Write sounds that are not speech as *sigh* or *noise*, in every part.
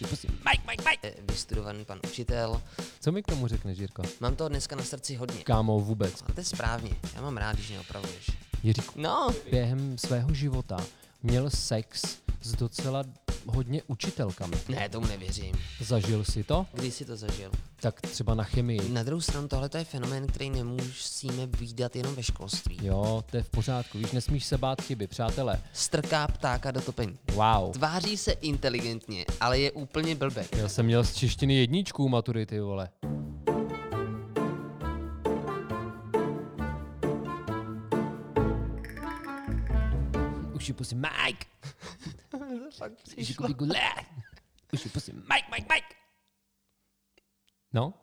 Je prostě Mike, Mike, Mike. Je Vystudovaný pan učitel. Co mi k tomu řekneš, Jirko? Mám toho dneska na srdci hodně. Kámo, vůbec. A to je správně. Já mám rád, když mě opravuješ. Jiříku, No, během svého života měl sex s docela hodně učitelkami. ne, tomu nevěřím. Zažil si to? Kdy jsi to zažil? Tak třeba na chemii. Na druhou stranu, tohle je fenomén, který nemusíme výdat jenom ve školství. Jo, to je v pořádku. Víš, nesmíš se bát chyby, přátelé. Strká ptáka do topení. Wow. Tváří se inteligentně, ale je úplně blbý. Já jsem měl z češtiny jedničku maturity, vole. Už je Mike. *laughs* Už je kupy gule. Už je pusy Mike, Mike, Mike. No?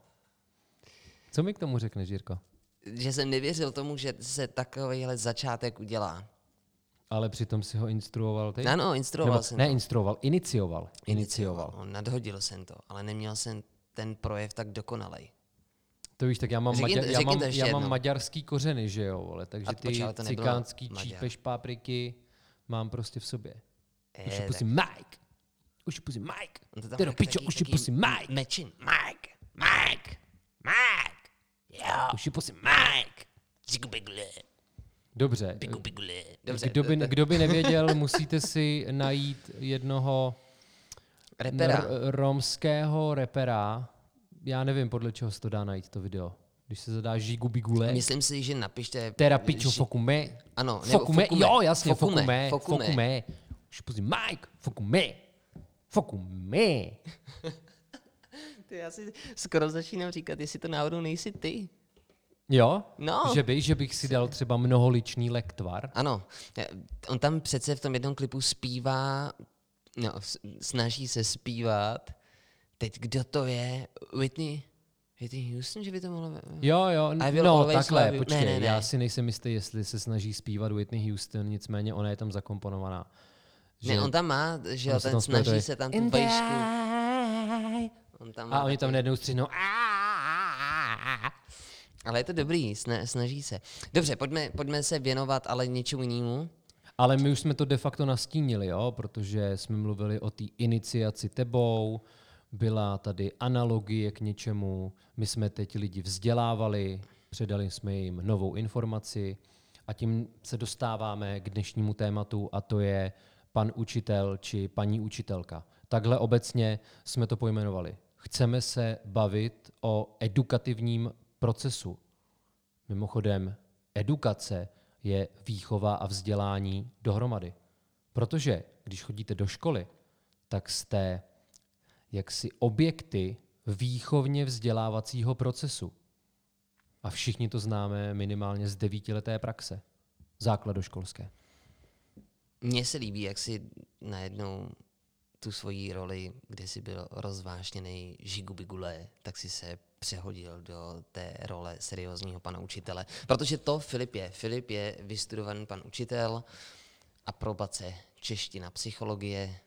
Co mi k tomu řekneš, Jirko? Že jsem nevěřil tomu, že se takovýhle začátek udělá. Ale přitom si ho instruoval ty? Ano, instruoval Nebo, jsem ne, to. instruoval, inicioval. Inicioval. No, nadhodil jsem to, ale neměl jsem ten projev tak dokonalej. To víš, tak já mám, Řekni- maďa- já mám, já mám maďarský kořeny, že jo, vole, takže ty počkej, ale cikánský čípeš pápriky mám prostě v sobě. Už je Eh, pusy Mike. Už je pusy Mike. Tam Teda taky- pičo, už je pusy Mike. Mečin. Mike. Mike. Mike. Jo. Už je pusy Mike. Zigubigle. Dobře. Bigubigle. Dobře. Kdo by, kdo by nevěděl, *laughs* musíte si najít jednoho Repera. r- romského repera. Já nevím, podle čeho se to dá najít, to video. Když se zadá Žigu Bigule. Myslím si, že napište... Teda pičo, že- fokume. Ano, nebo fokume. fokume. Jo, jasně, Fokume, fokume. fokume. Fokume. Už pusí Mike. Fokume. Fokume. *laughs* Ty, já si skoro začínám říkat, jestli to náhodou nejsi ty. Jo? No. Že, by, že bych si dal třeba mnoholičný lektvar. Ano, eh, on tam přece v tom jednom klipu zpívá, no, snaží se zpívat. Teď kdo to je? Whitney? Whitney Houston, že by to mohlo... Jo, jo, no takhle, počkej, Ne, ne, ne. já si nejsem jistý, jestli se snaží zpívat Whitney Houston, nicméně ona je tam zakomponovaná. Ne, on tam má, že jo, on se ten tam snaží se tam tu vejšku. On tam má A oni tam najednou stříhnou. Ale je to dobrý, sna, snaží se. Dobře, pojďme, pojďme se věnovat ale něčemu jinému. Ale my už jsme to de facto nastínili, jo? protože jsme mluvili o té iniciaci tebou, byla tady analogie k něčemu, my jsme teď lidi vzdělávali, předali jsme jim novou informaci a tím se dostáváme k dnešnímu tématu a to je pan učitel či paní učitelka. Takhle obecně jsme to pojmenovali. Chceme se bavit o edukativním procesu. Mimochodem, edukace je výchova a vzdělání dohromady. Protože když chodíte do školy, tak jste jaksi objekty výchovně vzdělávacího procesu. A všichni to známe minimálně z devítileté praxe. Základoškolské. Mně se líbí, jak si najednou tu svoji roli, kde jsi byl rozvášněný žigubigule, tak si se přehodil do té role seriózního pana učitele. Protože to Filip je. Filip je vystudovaný pan učitel, aprobace čeština, psychologie.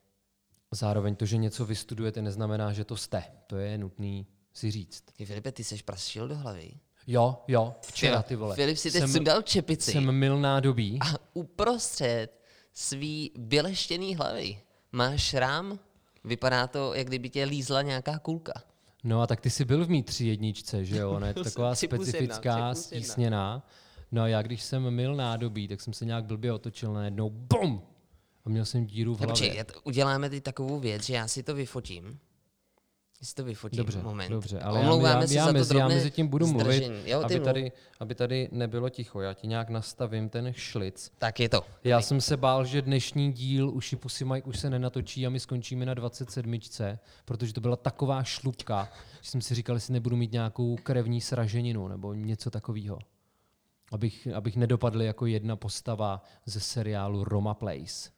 Zároveň to, že něco vystudujete, neznamená, že to jste. To je nutný si říct. Ty Filipe, ty seš prašil do hlavy. Jo, jo, včera ty vole. Filip si teď jsem, sundal čepici jsem mil nádobí. a uprostřed svý vyleštěný hlavy máš šrám. Vypadá to, jak kdyby tě lízla nějaká kulka. No a tak ty jsi byl v mý tři jedničce, že jo? Ona je *laughs* taková specifická, jedna. stísněná. No a já když jsem mil nádobí, tak jsem se nějak blbě otočil najednou, bum! A měl jsem díru v hlavě. to- uděláme teď takovou věc, že já si to vyfotím. Já si to vyfotím, Dobře, moment. dobře, ale Omlouváme já, se já, za to mezi, já drobné mezi tím budu mluvit, zdržení. Jo, ty aby, mluv. tady, aby tady nebylo ticho. Já ti nějak nastavím ten šlic. Tak je to. Já jsem se bál, že dnešní díl Uši Pusy Mike už se nenatočí a my skončíme na 27. protože to byla taková šlupka, že jsem si říkal, jestli nebudu mít nějakou krevní sraženinu nebo něco takového. Abych, abych nedopadl jako jedna postava ze seriálu Roma Place.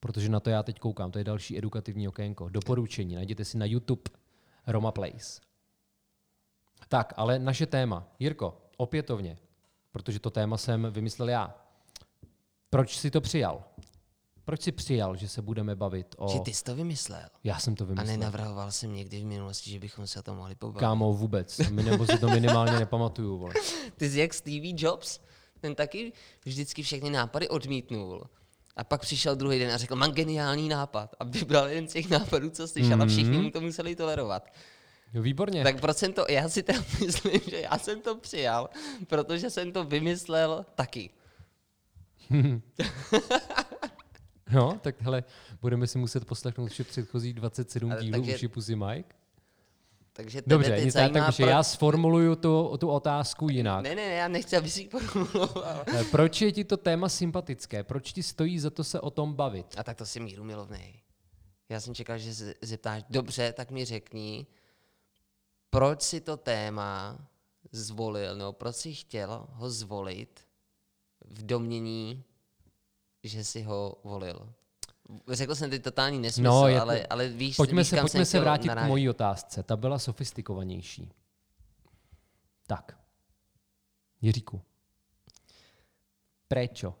Protože na to já teď koukám, to je další edukativní okénko. Doporučení, najděte si na YouTube Roma Place. Tak, ale naše téma. Jirko, opětovně, protože to téma jsem vymyslel já. Proč jsi to přijal? Proč jsi přijal, že se budeme bavit o... Že ty jsi to vymyslel. Já jsem to A vymyslel. nenavrhoval jsem někdy v minulosti, že bychom se o tom mohli pobavit. Kámo, vůbec. My nebo si to minimálně nepamatuju. Vole. *laughs* Ty jsi jak Stevie Jobs, ten taky vždycky všechny nápady odmítnul. A pak přišel druhý den a řekl, mám geniální nápad. A vybral jeden z těch nápadů, co slyšel, mm-hmm. a všichni mu to museli tolerovat. Jo, výborně. Tak proč jsem to, já si teda *laughs* myslím, že já jsem to přijal, protože jsem to vymyslel taky. *laughs* no, tak hele, budeme si muset poslechnout vše předchozí 27 Ale dílů takže- Pussy Mike. Takže tebe Dobře, teď nic, zajímá, takže proč- já sformuluju tu, tu otázku jinak. Ne, ne, ne, já nechci, aby si ji formuloval. Eh, Proč je ti to téma sympatické? Proč ti stojí za to se o tom bavit? A tak to si míru milovnej. Já jsem čekal, že se zeptáš, dobře, tak mi řekni, proč si to téma zvolil, nebo proč si chtěl ho zvolit v domění, že si ho volil. Řekl jsem teď totální nesmysl, No, jako- ale, ale víš, Pojďme víš, se, kam pojďme se vrátit k mojí otázce. Ta byla sofistikovanější. Tak. Jiříku. Prečo?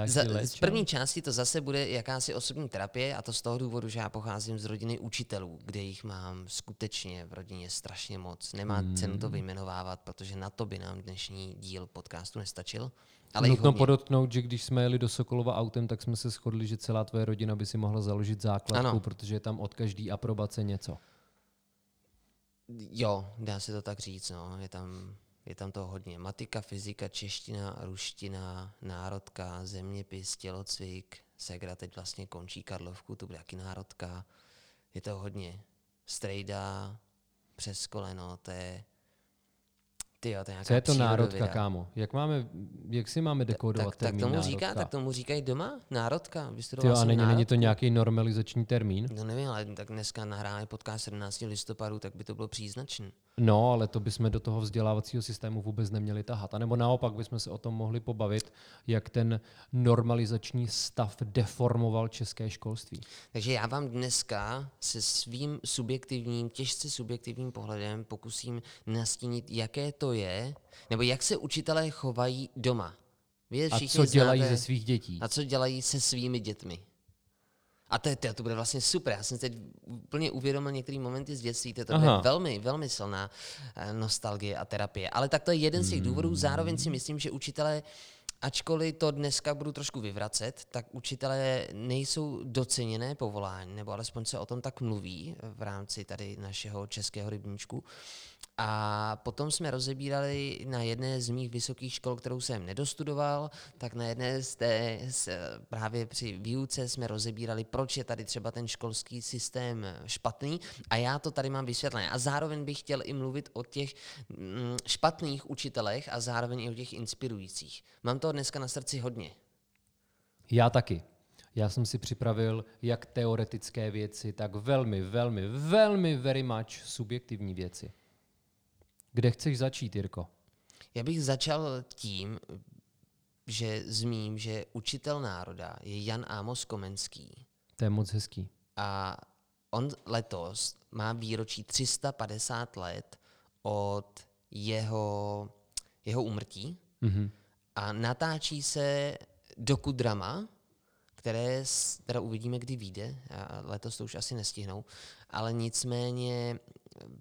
Dáš Za, lečo? první části to zase bude jakási osobní terapie a to z toho důvodu, že já pocházím z rodiny učitelů, kde jich mám skutečně v rodině strašně moc. Nemá hmm. cenu to vyjmenovávat, protože na to by nám dnešní díl podcastu nestačil. Ale Nutno podotknout, že když jsme jeli do Sokolova autem, tak jsme se shodli, že celá tvoje rodina by si mohla založit základku, Ano. protože je tam od každý aprobace něco. Jo, dá se to tak říct, no. Je tam, je tam toho hodně. Matika, fyzika, čeština, ruština, národka, zeměpis, tělocvik. Segra teď vlastně končí Karlovku, to bude jaký národka. Je to hodně. Strejda, přes koleno, to je... Ty jo, to je Co je to národka, přírodověda. kámo? Jak, máme, jak si máme dekodovat Tak, tak termín tomu, národka? říká, tak tomu říkají doma? Národka? Tyjo, Vystudoval a není, není to nějaký normalizační termín? No nevím, ale tak dneska nahráme podcast 17. listopadu, tak by to bylo příznačné. No, ale to bychom do toho vzdělávacího systému vůbec neměli tahat. A nebo naopak bychom se o tom mohli pobavit, jak ten normalizační stav deformoval české školství. Takže já vám dneska se svým subjektivním, těžce subjektivním pohledem pokusím nastínit, jaké to je, nebo jak se učitelé chovají doma. Vy je A co dělají znáte, ze svých dětí? A co dělají se svými dětmi. A to, to, to bude vlastně super. Já jsem teď úplně uvědomil některé momenty z dětství. To, to bude velmi, velmi silná eh, nostalgie a terapie. Ale tak to je jeden z těch důvodů. Zároveň si myslím, že učitelé, ačkoliv to dneska budu trošku vyvracet, tak učitelé nejsou doceněné povolání, nebo alespoň se o tom tak mluví v rámci tady našeho českého rybníčku. A potom jsme rozebírali na jedné z mých vysokých škol, kterou jsem nedostudoval, tak na jedné z té z, právě při výuce jsme rozebírali, proč je tady třeba ten školský systém špatný a já to tady mám vysvětlené. A zároveň bych chtěl i mluvit o těch mm, špatných učitelech a zároveň i o těch inspirujících. Mám toho dneska na srdci hodně. Já taky. Já jsem si připravil jak teoretické věci, tak velmi, velmi, velmi very much subjektivní věci. Kde chceš začít, Jirko? Já bych začal tím, že zmím, že učitel národa je Jan Amos Komenský. To je moc hezký. A on letos má výročí 350 let od jeho, jeho úmrtí Mhm. a natáčí se dokudrama, které s- teda uvidíme, kdy vyjde. Letos to už asi nestihnou, ale nicméně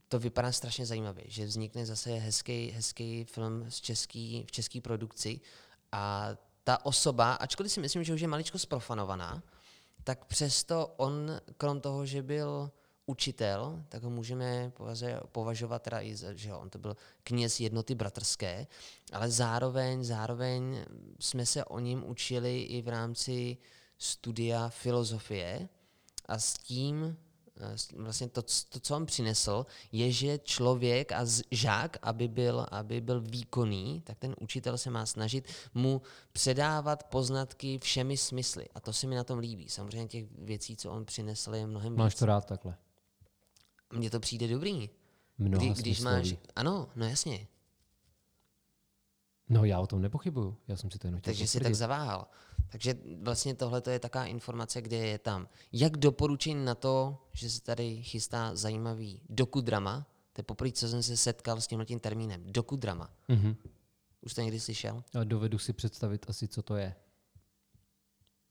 to vypadá strašně zajímavě, že vznikne zase hezký, hezký film z český, v české produkci a ta osoba, ačkoliv si myslím, že už je maličko sprofanovaná, tak přesto on, krom toho, že byl učitel, tak ho můžeme považovat teda i za, že on to byl kněz jednoty bratrské, ale zároveň, zároveň jsme se o něm učili i v rámci studia filozofie a s tím vlastně to, to, co on přinesl, je, že člověk a žák, aby byl, aby byl výkonný, tak ten učitel se má snažit mu předávat poznatky všemi smysly. A to se mi na tom líbí. Samozřejmě těch věcí, co on přinesl, je mnohem Máš víc. to rád takhle? Mně to přijde dobrý. Mnoha Kdy, když máš... Ano, no jasně. No já o tom nepochybuju. Já jsem si to jenom chtěl Takže si tak zaváhal. Takže vlastně tohle je taková informace, kde je tam jak doporučení na to, že se tady chystá zajímavý dokudrama, to je poprvé, co jsem se setkal s tímhle tím termínem, dokudrama. Mhm. Už to někdy slyšel? A dovedu si představit asi, co to je.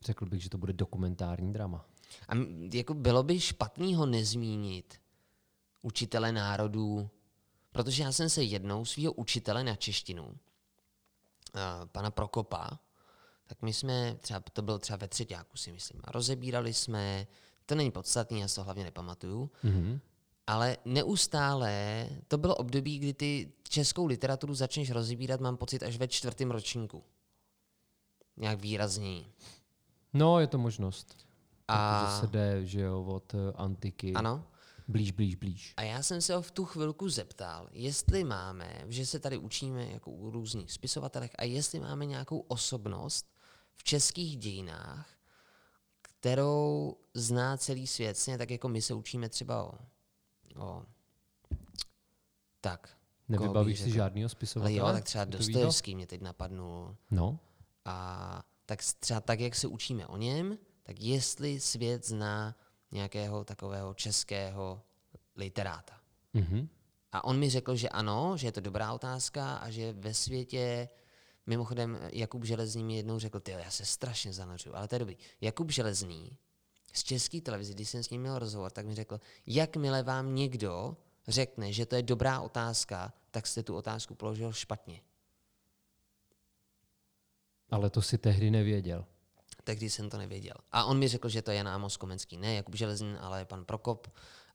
Řekl bych, že to bude dokumentární drama. A jako bylo by špatný ho nezmínit učitele národů, protože já jsem se jednou svého učitele na češtinu, pana Prokopa, tak my jsme, třeba, to bylo třeba ve třetíku si myslím, a rozebírali jsme, to není podstatný, já se to hlavně nepamatuju, Mhm. ale neustále, to bylo období, kdy ty českou literaturu začneš rozebírat, mám pocit, až ve čtvrtém ročníku. Nějak výrazněji. No, je to možnost. A, Protože se jde, že jo, od eh, antiky. ano. Blíž, blíž, blíž. A já jsem se ho v tu chvilku zeptal, jestli máme, že se tady učíme jako u různých spisovatelech, a jestli máme nějakou osobnost v českých dějinách, kterou zná celý svět, stejně tak jako my se učíme třeba o, o tak. Nevybavíš si žádného Ale spisovatele? jo, tak třeba? Dostojevský mě teď napadnul. No, A tak třeba tak, jak se učíme o něm, tak jestli svět zná nějakého takového českého literáta. mhm. A on mi řekl, že ano, že je to dobrá otázka a že ve světě, mimochodem Jakub Železný mi jednou řekl, ty já se strašně zanořuju, ale to je dobrý. Jakub Železný z české televize, když jsem s ním měl rozhovor, tak mi řekl, jakmile vám někdo řekne, že to je dobrá otázka, tak jste tu otázku položil špatně. ale to si tehdy nevěděl. Tehdy jsem to nevěděl. A on mi řekl, že to je Jan Amos Komenský, ne Jakub Železný, ale pan Prokop.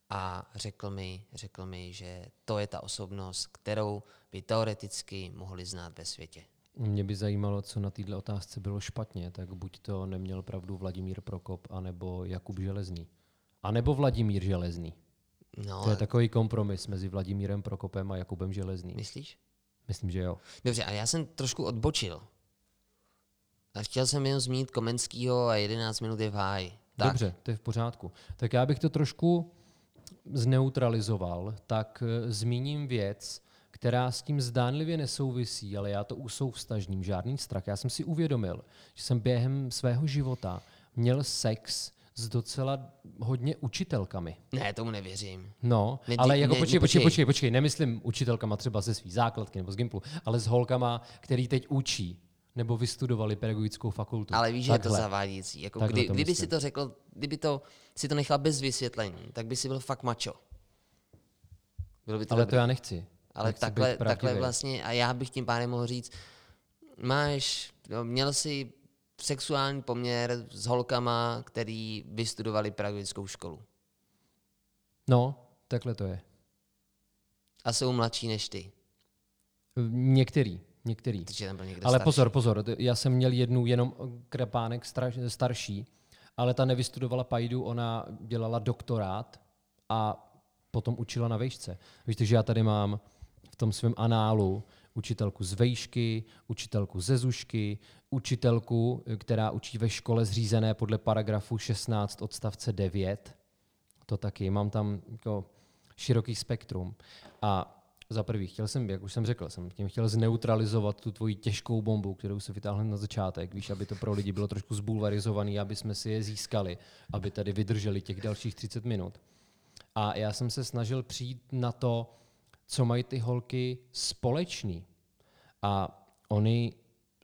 A řekl mi, řekl mi, že to je ta osobnost, kterou by teoreticky mohli znát ve světě. Mě by zajímalo, co na této otázce bylo špatně, tak buď to neměl pravdu Vladimír Prokop, anebo Jakub Železný. A nebo Vladimír Železný. No, To je takový kompromis mezi Vladimírem Prokopem a Jakubem Železným. myslíš? Myslím, že jo. Dobře, a já jsem trošku odbočil. A chtěl jsem jenom zmínit Komenskýho a 11 minut je v háji. Tak, Dobře, to je v pořádku. Tak já bych to trošku zneutralizoval, tak eh, zmíním věc, která s tím zdánlivě nesouvisí, ale já to usouvstažním, žádný strach. Já jsem si uvědomil, že jsem během svého života měl sex s docela hodně učitelkami. Ne, tomu nevěřím. No, Ne, ale jako ne, počkej, ne, počkej, počkej. počkej, počkej, nemyslím učitelkama třeba ze svý základky nebo z Gimplu, ale s holkama, který teď učí nebo vystudovali pedagogickou fakultu. Ale víš, že je to zavádějící. Jako Takhle kdy, to kdyby myslím. si to řekl, kdyby to, si to nechal bez vysvětlení, tak by si byl fakt mačo. Bylo by to Ale dobré. to já nechci. Ale Nechci takhle, takhle vlastně, a já bych tím pádem mohl říct, máš, no, měl jsi sexuální poměr s holkama, který vystudovali pedagogickou školu. No, takhle to je. A jsou mladší než ty. Některý, některý. Takže tam byl někde Ale starší. pozor, pozor, já jsem měl jednu jenom krepánek stra- starší, ale ta nevystudovala pajdu, ona dělala doktorát a potom učila na vejšce. Víte, že já tady mám v tom svém análu učitelku z vejšky, učitelku ze zušky, učitelku, která učí ve škole zřízené podle paragrafu 16 odstavce 9. To taky, mám tam jako široký spektrum. A za prvý, chtěl jsem, jak už jsem řekl, jsem tím chtěl zneutralizovat tu tvoji těžkou bombu, kterou se vytáhl na začátek, víš, aby to pro lidi bylo trošku zbulvarizovaný, aby jsme si je získali, aby tady vydrželi těch dalších 30 minut. A já jsem se snažil přijít na to, co mají ty holky společný. A oni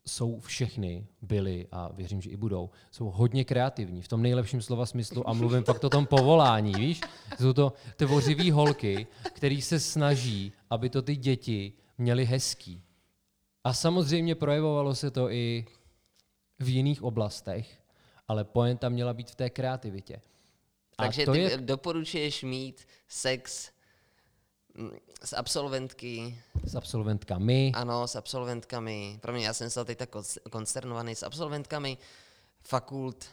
jsou všechny, byli a věřím, že i budou, jsou hodně kreativní v tom nejlepším slova smyslu a mluvím fakt o tom povolání, víš? Jsou to tvořivý holky, který se snaží, aby to ty děti měly hezký. A samozřejmě projevovalo se to i v jiných oblastech, ale poenta měla být v té kreativitě. A Takže ty je doporučuješ mít sex s absolventky, s absolventkami. ano, s absolventkami. Pro mě, já jsem se teď tak konsternovaný s absolventkami fakult.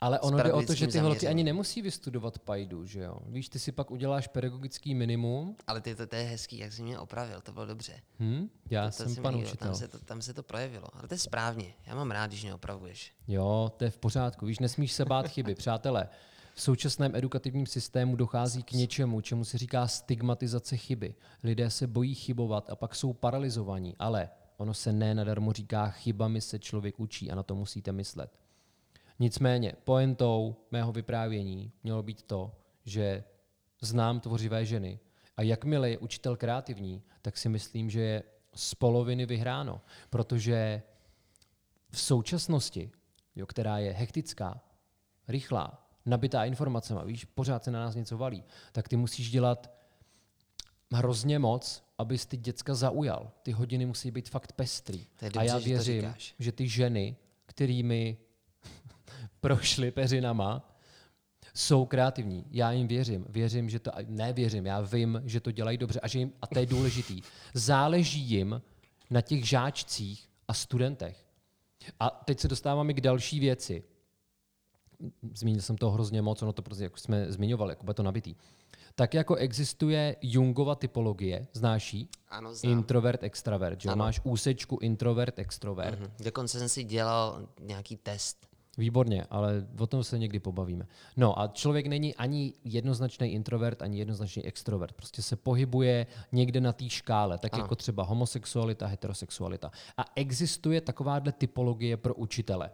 Ale ono jde o to, že ty holky zaměřením. ani nemusí vystudovat pajdu, že jo? Víš, ty si pak uděláš pedagogický minimum. Ale ty to, to je hezký, jak jsi mě opravil, to bylo dobře. Hm? Já to, jsem se mi pan učitel. Tam se, to, tam se to projevilo. Ale to je správně. Já mám rád, když mě opravuješ. Jo, to je v pořádku. Víš, nesmíš se bát chyby. Přátelé, v současném edukativním systému dochází k něčemu, čemu se říká stigmatizace chyby. Lidé se bojí chybovat a pak jsou paralizovaní, ale ono se ne nadarmo říká, chybami se člověk učí a na to musíte myslet. Nicméně, pointou mého vyprávění mělo být to, že znám tvořivé ženy a jakmile je učitel kreativní, tak si myslím, že je z poloviny vyhráno, protože v současnosti, jo, která je hektická, rychlá, nabitá informacemi, víš, pořád se na nás něco valí, tak ty musíš dělat hrozně moc, abys ty děcka zaujal. Ty hodiny musí být fakt pestrý. Je A já dobře, že věřím, říkáš. že ty ženy, kterými *laughs* prošli peřinama, jsou kreativní. Já jim věřím. Věřím, že to, ne věřím, já vím, že to dělají dobře a, že jim, a to je důležitý. Záleží jim na těch žáčcích a studentech. A teď se dostáváme k další věci. Zmínil jsem to hrozně moc, ono to prostě, jak jsme zmiňovali, jako by to nabitý. Tak jako existuje Jungova typologie, znáš ji? Ano, znám. Introvert, extravert, že? Ano. Máš úsečku introvert, extrovert. Mhm. Dokonce jsem si dělal nějaký test. Výborně, ale o tom se někdy pobavíme. No a člověk není ani jednoznačný introvert, ani jednoznačný extrovert. Prostě se pohybuje někde na té škále, tak Ano. jako třeba homosexualita, heterosexualita. A existuje takováhle typologie pro učitele.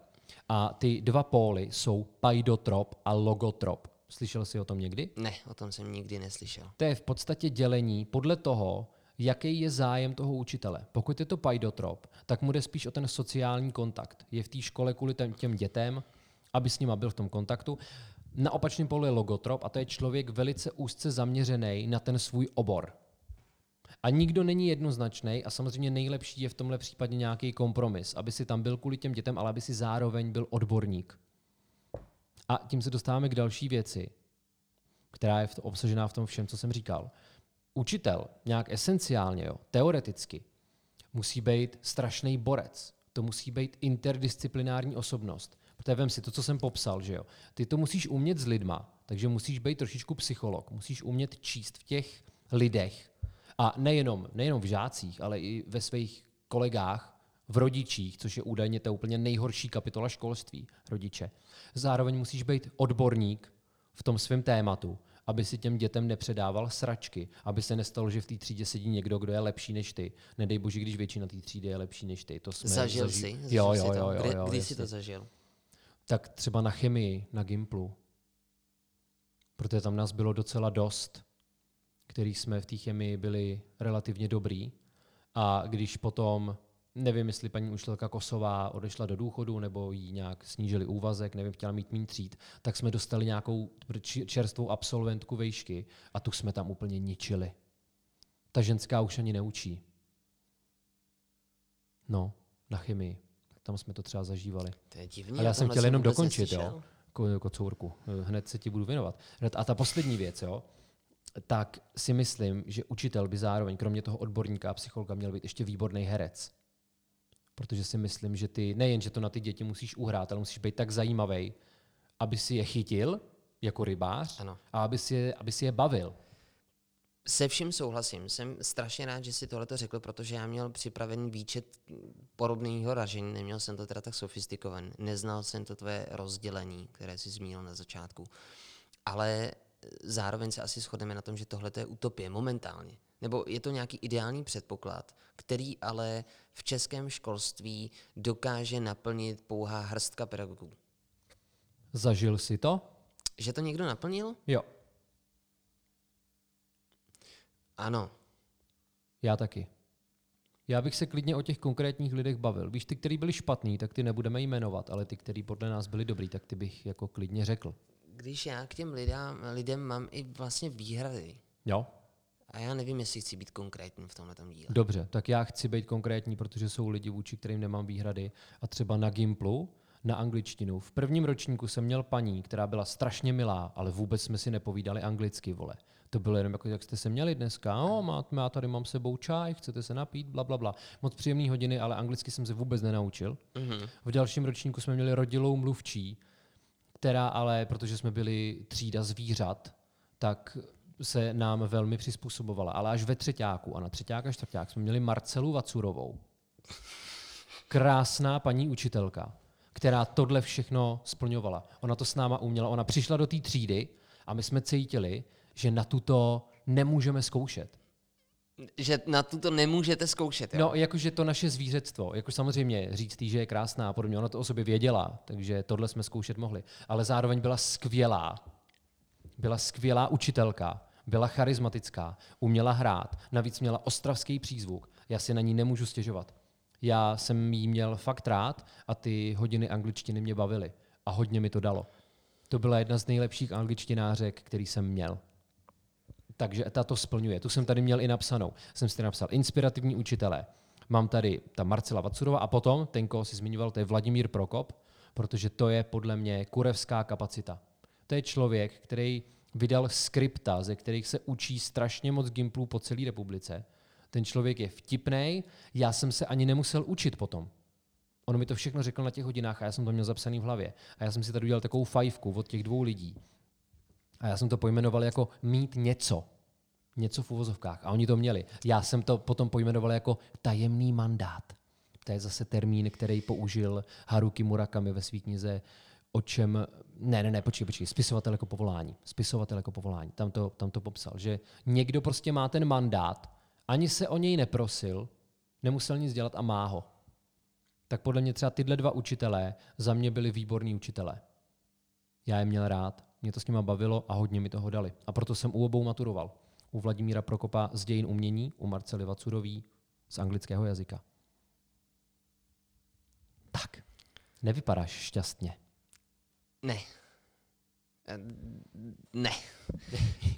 A ty dva póly jsou paidotrop a logotrop. Slyšel jsi o tom někdy? Ne, o tom jsem nikdy neslyšel. To je v podstatě dělení podle toho, jaký je zájem toho učitele. Pokud je to paidotrop, tak mu jde spíš o ten sociální kontakt. Je v té škole kvůli těm, dětem, aby s nima byl v tom kontaktu. Na opačném polu je logotrop a to je člověk velice úzce zaměřený na ten svůj obor. A nikdo není jednoznačný a samozřejmě nejlepší je v tomhle případě nějaký kompromis, aby si tam byl kvůli těm dětem, ale aby si zároveň byl odborník. A tím se dostáváme k další věci, která je v obsažená v tom všem, co jsem říkal. Učitel, nějak esenciálně, jo, teoreticky, musí být strašný borec. To musí být interdisciplinární osobnost. Protože vem si to, co jsem popsal, že jo. Ty to musíš umět s lidma, takže musíš být trošičku psycholog. Musíš umět číst v těch lidech. A nejenom, nejenom v žácích, ale i ve svých kolegách, v rodičích, což je údajně ta úplně nejhorší kapitola školství, rodiče. Zároveň musíš být odborník v tom svém tématu, aby si těm dětem nepředával sračky, aby se nestalo, že v té třídě sedí někdo, kdo je lepší než ty. Nedej bože, když většina té třídy je lepší než ty. To jsme Zažil zaži- jsi? Zažil Jo, jo, to? jo, jo, Kdy, jo, kdy jsi to zažil? Tak třeba na chemii, na Gimplu. Protože tam nás bylo docela dost, který jsme v té chemii byli relativně dobrý. A když potom, nevím, jestli paní učitelka Kosová odešla do důchodu, nebo jí nějak snížili úvazek, nevím, chtěla mít méně tříd, tak jsme dostali nějakou čerstvou absolventku vejšky a tu jsme tam úplně ničili. Ta ženská už ani neučí. No, na chemii. Tak tam jsme to třeba zažívali. To je divný. Ale já jsem chtěl jenom dokončit, neslyšel. jo, ko- kocourku. Hned se ti budu věnovat. A ta poslední věc, jo, tak si myslím, že učitel by zároveň, kromě toho odborníka a psychologa, měl být ještě výborný herec. Protože si myslím, že ty, nejen, že to na ty děti musíš uhrát, ale musíš být tak zajímavý, aby si je chytil jako rybář Ano. a aby si, je, aby si je bavil. Se vším souhlasím. Jsem strašně rád, že si tohle řekl, protože já měl připravený výčet podobného ražení. Neměl jsem to teda tak sofistikovaný. Neznal jsem to tvoje rozdělení, které jsi zmínil na začátku. Ale zároveň se asi shodneme na tom, že tohle je utopie momentálně. Nebo je to nějaký ideální předpoklad, který ale v českém školství dokáže naplnit pouhá hrstka pedagogů. Zažil si to? Že to někdo naplnil? Jo, Ano. já taky. Já bych se klidně o těch konkrétních lidech bavil. Víš, ty, kteří byli špatní, tak ty nebudeme jmenovat, ale ty, kteří podle nás byli dobrý, tak ty bych jako klidně řekl. Když já k těm lidem, lidem mám i vlastně výhrady, Jo? a já nevím, jestli chci být konkrétní v tomhle díle. Dobře, tak já chci být konkrétní, protože jsou lidi, vůči kterým nemám výhrady. A třeba na Gimplu, na angličtinu. V prvním ročníku jsem měl paní, která byla strašně milá, ale vůbec jsme si nepovídali anglicky, vole. To bylo jenom jako, jak jste se měli dneska, o, má, já tady mám sebou čaj, chcete se napít, bla, bla, bla. Moc příjemný hodiny, ale anglicky jsem se vůbec nenaučil. Mhm. V dalším ročníku jsme měli rodilou mluvčí, která ale, protože jsme byli třída zvířat, tak se nám velmi přizpůsobovala. Ale až ve třetíku a na třeták a čtvrták jsme měli Marcelu Vacurovou. Krásná paní učitelka, která tohle všechno splňovala. Ona to s náma uměla. Ona přišla do té třídy a my jsme cítili, že na tuto nemůžeme zkoušet. Že na tuto nemůžete zkoušet, jo? No, jakože to naše zvířectvo, jako samozřejmě říct že je krásná a podobně, ona to o sobě věděla, takže tohle jsme zkoušet mohli. Ale zároveň byla skvělá. Byla skvělá učitelka, byla charismatická, uměla hrát, navíc měla ostravský přízvuk. Já si na ní nemůžu stěžovat. Já jsem jí měl fakt rád a ty hodiny angličtiny mě bavily. A hodně mi to dalo. To byla jedna z nejlepších angličtinářek, který jsem měl. Takže ta to splňuje. Tu jsem tady měl i napsanou. Jsem si tady napsal inspirativní učitelé, Mám tady ta Marcela Vacurova a potom, ten, koho si zmiňoval, to je Vladimír Prokop, protože to je podle mě kurevská kapacita. To je člověk, který vydal skripta, ze kterých se učí strašně moc gimplů po celé republice. Ten člověk je vtipný, já jsem se ani nemusel učit potom. On mi to všechno řekl na těch hodinách a já jsem to měl zapsaný v hlavě. A já jsem si tady udělal takovou fajfku od těch dvou lidí. A já jsem to pojmenoval jako mít něco. Něco v uvozovkách. A oni to měli. Já jsem to potom pojmenoval jako tajemný mandát. To je zase termín, který použil Haruki Murakami ve své knize o čem, ne, ne, ne, počkej, počkej, spisovatel jako povolání, spisovatel jako povolání, tam to, tam to popsal, že někdo prostě má ten mandát, ani se o něj neprosil, nemusel nic dělat a má ho. Tak podle mě třeba tyhle dva učitelé za mě byli výborní učitelé. Já je měl rád, mě to s nima bavilo a hodně mi toho dali. A proto jsem u obou maturoval. U Vladimíra Prokopa z dějin umění, u Marcely Vacurový z anglického jazyka. Tak, nevypadáš šťastně. Ne. Eh, ne. *laughs*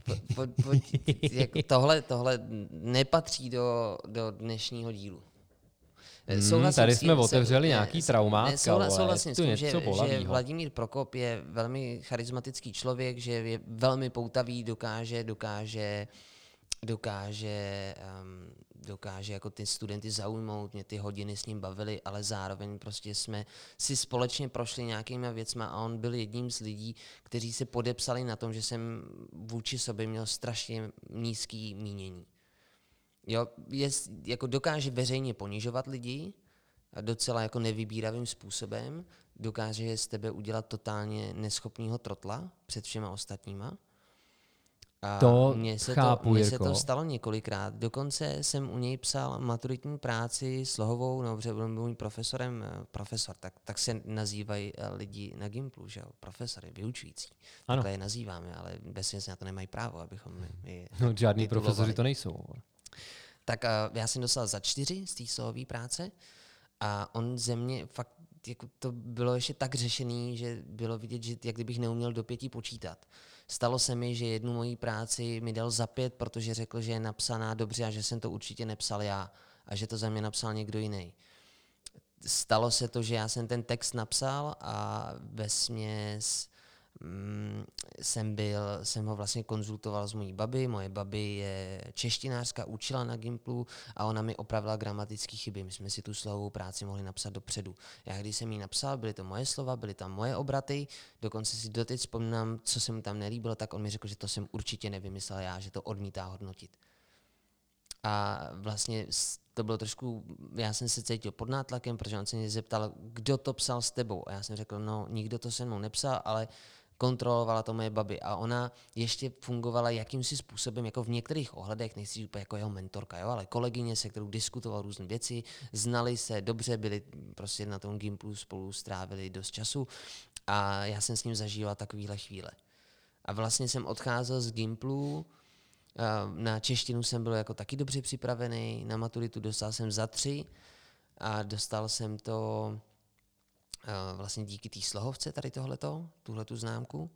Po, po, po, jako tohle, tohle nepatří do, do dnešního dílu. Hmm, tady jsme tím, otevřeli se, nějaký traumát. Souhlasím s tím, že, že Vladimír Prokop je velmi charismatický člověk, že je velmi poutavý, dokáže, dokáže, dokáže um, dokáže jako ty studenty zaujmout, mě ty hodiny s ním bavily, ale zároveň prostě jsme si společně prošli nějakýma věcma a on byl jedním z lidí, kteří se podepsali na tom, že jsem vůči sobě měl strašně nízký mínění. Jo, je, jako dokáže veřejně ponižovat lidi, a docela jako nevybíravým způsobem, dokáže z tebe udělat totálně neschopného trotla před všema ostatníma a to mně se chápu, to, mně se to stalo několikrát. Dokonce jsem u něj psal maturitní práci slohovou, no, protože byl můj profesorem, eh, profesor, tak, tak se nazývají eh, lidi na Gimplu, že jo, profesory, vyučující. Ano. Takhle je nazýváme, ale bez na to nemají právo, abychom je No, žádní profesoři to nejsou. Tak uh, já jsem dostal za čtyři z té slohové práce a on ze mě fakt jako to bylo ještě tak řešený, že bylo vidět, že jak kdybych neuměl do pěti počítat. Stalo se mi, že jednu moji práci mi dal za pět, protože řekl, že je napsaná dobře a že jsem to určitě nepsal já a že to za mě napsal někdo jiný. Stalo se to, že já jsem ten text napsal a ve směs mm, jsem, byl, jsem ho vlastně konzultoval s mojí babi. Moje babi je češtinářka, učila na Gimplu a ona mi opravila gramatické chyby. My jsme si tu slovou práci mohli napsat dopředu. Já když jsem ji napsal, byly to moje slova, byly tam moje obraty, dokonce si doteď vzpomínám, co se mu tam nelíbilo, tak on mi řekl, že to jsem určitě nevymyslel já, že to odmítá hodnotit. A vlastně to bylo trošku, já jsem se cítil pod nátlakem, protože on se mě zeptal, kdo to psal s tebou. A já jsem řekl, no nikdo to se mnou nepsal, ale kontrolovala to moje babi a ona ještě fungovala jakýmsi způsobem, jako v některých ohledech, nechci úplně jako jeho mentorka, jo, ale kolegyně, se kterou diskutoval různé věci, znali se dobře, byli prostě na tom Gimplu spolu strávili dost času a já jsem s ním zažíval takovýhle chvíle. A vlastně jsem odcházel z Gimplu, na češtinu jsem byl jako taky dobře připravený, na maturitu dostal jsem za tři a dostal jsem to vlastně díky té slohovce tady tohleto, tuhle tu známku.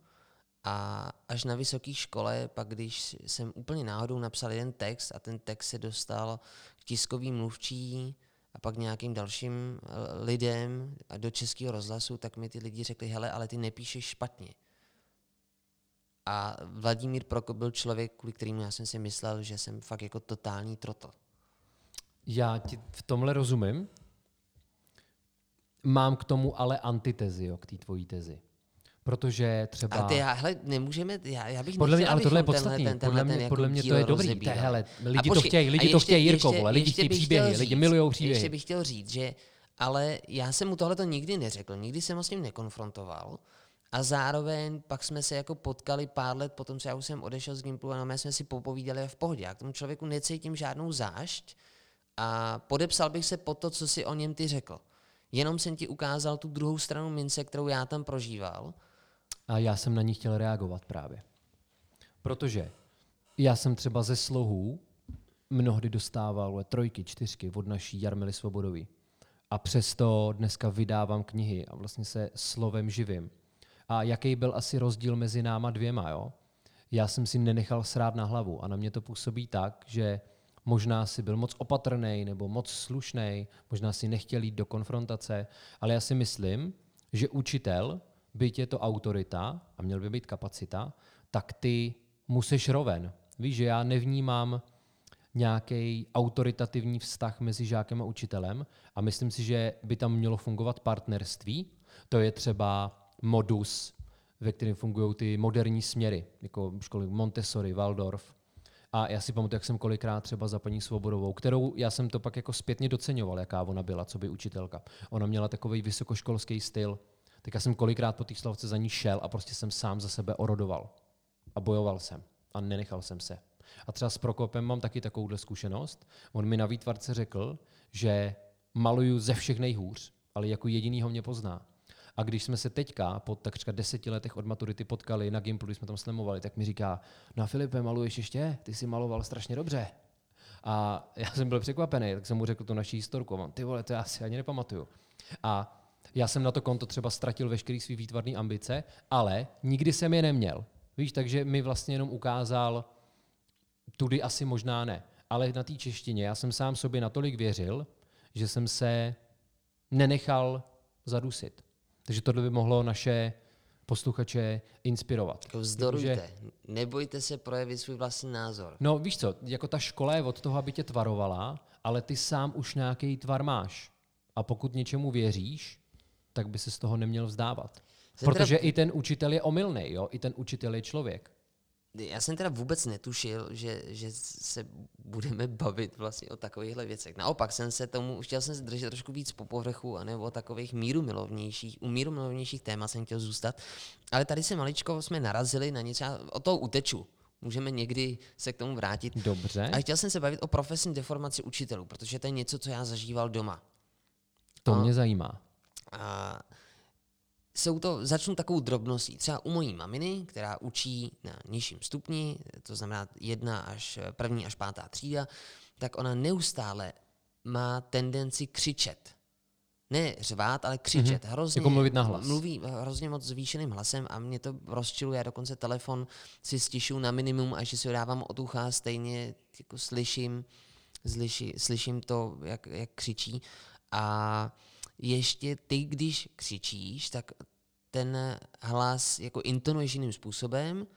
A až na vysoké škole, pak když jsem úplně náhodou napsal jeden text a ten text se dostal k tiskovým mluvčí a pak nějakým dalším eh, lidem a do českého rozhlasu, tak mi ty lidi řekli, hele, ale ty nepíšeš špatně. A Vladimír Prokop byl člověk, kvůli kterému já jsem si myslel, že jsem fakt jako totální trotl. Já ti v tomhle rozumím, Mám k tomu ale antitezi, jo, k té tvojí tezi. Protože třeba... A ty, hele, nemůžeme, já, já bych podle mě, ale tohle je podstatný. Tenhle, podle mě, podle mě to je dobrý. To, hele, lidi počkej, to chtějí, lidi ještě, to chtějí, Jirko, ještě, vole, lidi chtějí příběhy, říct, lidi milují příběhy. Ještě bych chtěl říct, že ale já jsem mu tohle to nikdy neřekl, nikdy jsem ho s ním nekonfrontoval. A zároveň pak jsme se jako potkali pár let potom, co já už jsem odešel z Gimplu a jsme si popovídali a v pohodě. Já k tomu člověku necítím žádnou zášť a podepsal bych se po to, co si o něm ty řekl. Jenom jsem ti ukázal tu druhou stranu mince, kterou já tam prožíval. A já jsem na ní chtěl reagovat právě. Protože já jsem třeba ze slohů mnohdy dostával trojky, čtyřky od naší Jarmily Svobodový. A přesto dneska vydávám knihy a vlastně se slovem živím. A jaký byl asi rozdíl mezi náma dvěma, jo? Já jsem si nenechal srát na hlavu a na mě to působí tak, že možná si byl moc opatrný nebo moc slušný, možná si nechtěl jít do konfrontace, ale já si myslím, že učitel, byť je to autorita a měl by být kapacita, tak ty musíš roven. Víš, že já nevnímám nějaký autoritativní vztah mezi žákem a učitelem a myslím si, že by tam mělo fungovat partnerství. To je třeba modus, ve kterém fungují ty moderní směry, jako školy Montessori, Waldorf. A já si pamatuju, jak jsem kolikrát třeba za paní Svobodovou, kterou já jsem to pak jako zpětně doceňoval, jaká ona byla, co by učitelka. Ona měla takový vysokoškolský styl. Tak já jsem kolikrát po té slavce za ní šel a prostě jsem sám za sebe orodoval. A bojoval jsem. A nenechal jsem se. A třeba s Prokopem mám taky takovouhle zkušenost. On mi na výtvarce řekl, že maluju ze všech nejhůř, ale jako jedinýho mě pozná. A když jsme se teďka po takřka deseti letech od maturity potkali na Gimplu, když jsme tam slemovali, tak mi říká, no Filipe, maluješ ještě? Ty jsi maloval strašně dobře. A já jsem byl překvapený, tak jsem mu řekl tu naší historku. A ty vole, to já si ani nepamatuju. A já jsem na to konto třeba ztratil veškerý svý výtvarný ambice, ale nikdy jsem je neměl. Víš, takže mi vlastně jenom ukázal, tudy asi možná ne. Ale na té češtině já jsem sám sobě natolik věřil, že jsem se nenechal zadusit. Takže tohle by mohlo naše posluchače inspirovat. Jako vzdorujte. Takže, Nebojte se projevit svůj vlastní názor. No víš co, jako ta škola je od toho, aby tě tvarovala, ale ty sám už nějaký tvar máš. A pokud něčemu věříš, tak by se z toho neměl vzdávat. Protože i ten učitel je omylný, jo? I ten učitel je člověk já jsem teda vůbec netušil, že, že se budeme bavit vlastně o takovýchhle věcech. Naopak jsem se tomu, chtěl jsem se držet trošku víc po povrchu, anebo o takových míru milovnějších, u míru milovnějších témat jsem chtěl zůstat. Ale tady se maličko jsme narazili na něco, o toho uteču. Můžeme někdy se k tomu vrátit. Dobře. A chtěl jsem se bavit o profesní deformaci učitelů, protože to je něco, co já zažíval doma. To a, mě zajímá. A jsou to, začnu takovou drobností. Třeba u mojí maminy, která učí na nižším stupni, to znamená jedna až první až pátá třída, tak ona neustále má tendenci křičet. Ne řvát, ale křičet. Mm-hmm. Hrozně, jako mluvit na hlas. Mluví hrozně moc zvýšeným hlasem a mě to rozčiluje. Já dokonce telefon si stišu na minimum a že si ho dávám od ucha, stejně jako slyším, slyši, slyším to, jak, jak křičí. A ještě ty, když křičíš, tak ten hlas jako intonuješ jiným způsobem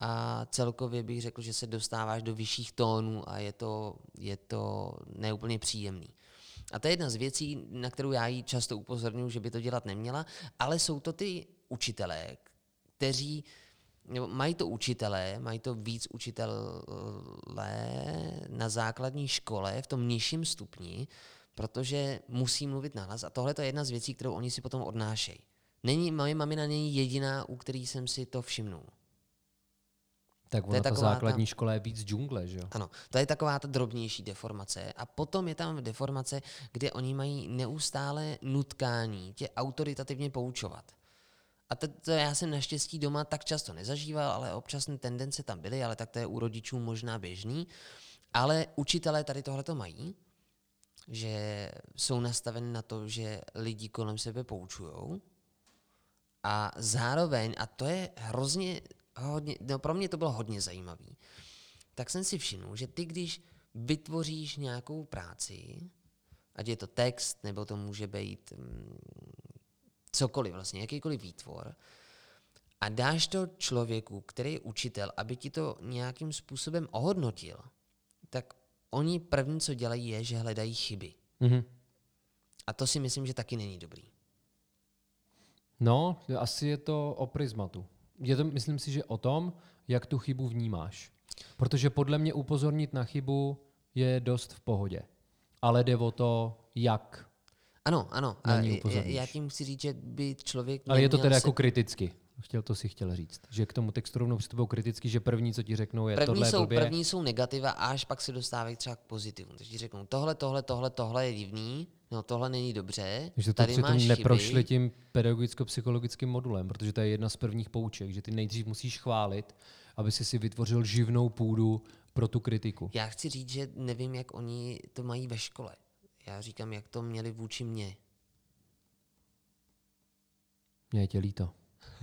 a celkově bych řekl, že se dostáváš do vyšších tónů a je to, je to neúplně příjemný. A to je jedna z věcí, na kterou já jí často upozorňuji, že by to dělat neměla, ale jsou to ty učitelé, kteří nebo mají to učitelé, mají to víc učitelé na základní škole v tom nižším stupni, protože musí mluvit nahlas a tohle je jedna z věcí, kterou oni si potom odnášejí. Není, moje mamina není jediná, u který jsem si to všimnul. Tak ona ta základní ta, škola je víc džungle, že jo? Ano, to je taková ta drobnější deformace. A potom je tam deformace, kde oni mají neustále nutkání tě autoritativně poučovat. A to, to já jsem naštěstí doma tak často nezažíval, ale občas tendence tam byly, ale tak to je u rodičů možná běžný. Ale učitelé tady tohle to mají že jsou nastaveny na to, že lidi kolem sebe poučují. A zároveň, a to je hrozně, hodně, no pro mě to bylo hodně zajímavé, tak jsem si všiml, že ty, když vytvoříš nějakou práci, ať je to text, nebo to může být mm, cokoliv vlastně, jakýkoliv výtvor, a dáš to člověku, který je učitel, aby ti to nějakým způsobem ohodnotil, tak oni první, co dělají, je, že hledají chyby. Mm-hmm. A to si myslím, že taky není dobrý. No, asi je to o prismatu. Je to, myslím si, že o tom, jak tu chybu vnímáš. Protože podle mě upozornit na chybu je dost v pohodě. Ale jde o to, jak ano, ano. Na ní a já tím chci říct, že by člověk. Ale je to teda se... jako kriticky. Chtěl to si chtěl říct. Že k tomu textu rovnou přistupují kriticky, že první, co ti řeknou, je první tohle jsou, blbě. První jsou negativa a až pak se dostávají třeba k pozitivům. Takže ti řeknou, tohle, tohle, tohle, tohle je divný, no tohle není dobře, že to tady máš neprošli chyby. tím pedagogicko-psychologickým modulem, protože to je jedna z prvních pouček, že ty nejdřív musíš chválit, aby si si vytvořil živnou půdu pro tu kritiku. Já chci říct, že nevím, jak oni to mají ve škole. Já říkám, jak to měli vůči mně. Mě je tě líto.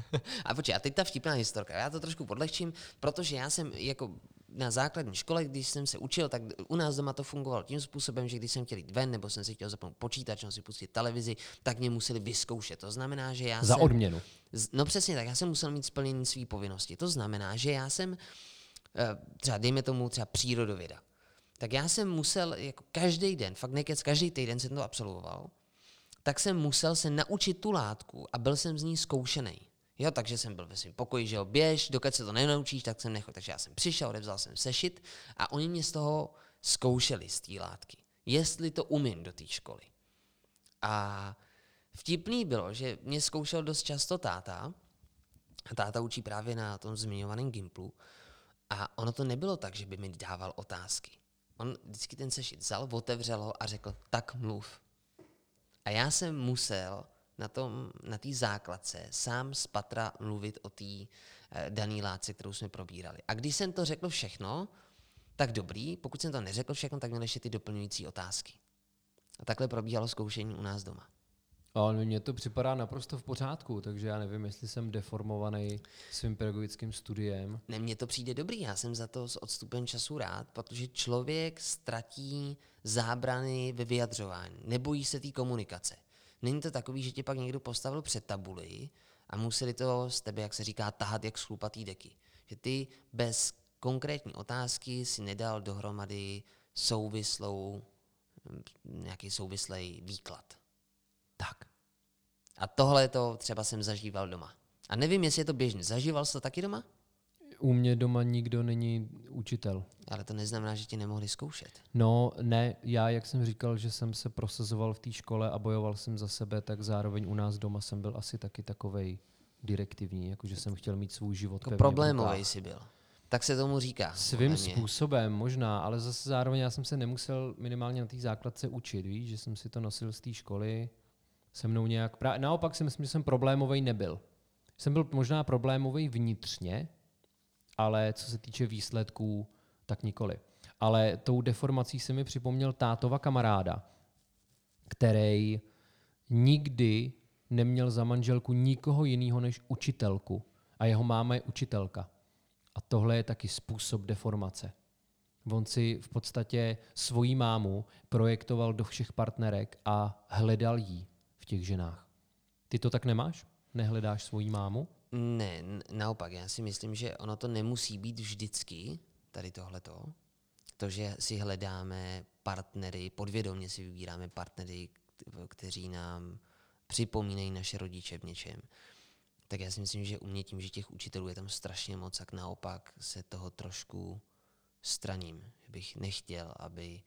*laughs* a počkej, a teď ta vtipná historka. Já to trošku podlehčím, protože já jsem jako na základní škole, když jsem se učil, tak u nás doma to fungovalo tím způsobem, že když jsem chtěl jít ven nebo jsem si chtěl zapnout počítač nebo si pustit televizi, tak mě museli vyzkoušet. To znamená, že já Za jsem, odměnu. No přesně tak, já jsem musel mít splnění své povinnosti. To znamená, že já jsem, eh, třeba dejme tomu třeba přírodověda, tak já jsem musel jako každý den, fakt nekec, každý týden jsem to absolvoval, tak jsem musel se naučit tu látku a byl jsem z ní zkoušený. Jo, takže jsem byl ve svém pokoji, že jo, běž, dokud se to nenaučíš, tak jsem nechal. Takže já jsem přišel, odevzal jsem sešit a oni mě z toho zkoušeli z té látky. Jestli to umím do té školy. A vtipný bylo, že mě zkoušel dost často táta, a táta učí právě na tom zmiňovaném Gimplu, a ono to nebylo tak, že by mi dával otázky. On vždycky ten sešit vzal, otevřel ho a řekl, tak mluv. A já jsem musel na tom, na té základce sám z patra mluvit o té eh, dané látce, kterou jsme probírali. A když jsem to řekl všechno, tak dobrý, pokud jsem to neřekl všechno, tak měl ještě ty doplňující otázky. A takhle probíhalo zkoušení u nás doma. Ale mně to připadá naprosto v pořádku, takže já nevím, jestli jsem deformovaný svým pedagogickým studiem. Ne, mně to přijde dobrý, já jsem za to s odstupem času rád, protože člověk ztratí zábrany ve vyjadřování, nebojí se té komunikace. Není to takový, že tě pak někdo postavil před tabuli a museli to z tebe, jak se říká, tahat jak schlupatý deky. Že ty bez konkrétní otázky si nedal dohromady souvislou, nějaký souvislý výklad. Tak. A tohle to třeba jsem zažíval doma. A nevím, jestli je to běžné. Zažíval jsi to taky doma? U mě doma nikdo není učitel. Ale to neznamená, že ti nemohli zkoušet. No ne, já jak jsem říkal, že jsem se prosazoval v té škole a bojoval jsem za sebe, tak zároveň u nás doma jsem byl asi taky takovej direktivní, jakože jsem chtěl mít svůj život Jako problémový jsi byl. Tak se tomu říká. Svým způsobem možná, ale zase zároveň já jsem se nemusel minimálně na té základce učit, víš, že jsem si to nosil z té školy, se mnou nějak, pra, naopak si myslím, že jsem problémový nebyl. Jsem byl možná problémový vnitřně, ale co se týče výsledků, tak nikoli. Ale tou deformací se mi připomněl tátova kamaráda, který nikdy neměl za manželku nikoho jiného než učitelku. A jeho máma je učitelka. A tohle je taky způsob deformace. On si v podstatě svoji mámu projektoval do všech partnerek a hledal jí v těch ženách. Ty to tak nemáš? Nehledáš svoji mámu? Ne, naopak, já si myslím, že ono to nemusí být vždycky, tady tohleto. To, že si hledáme partnery, podvědomě si vybíráme partnery, kteří nám připomínají naše rodiče v něčem. Tak já si myslím, že u mě tím, že těch učitelů je tam strašně moc, tak naopak se toho trošku straním. Bych nechtěl, aby...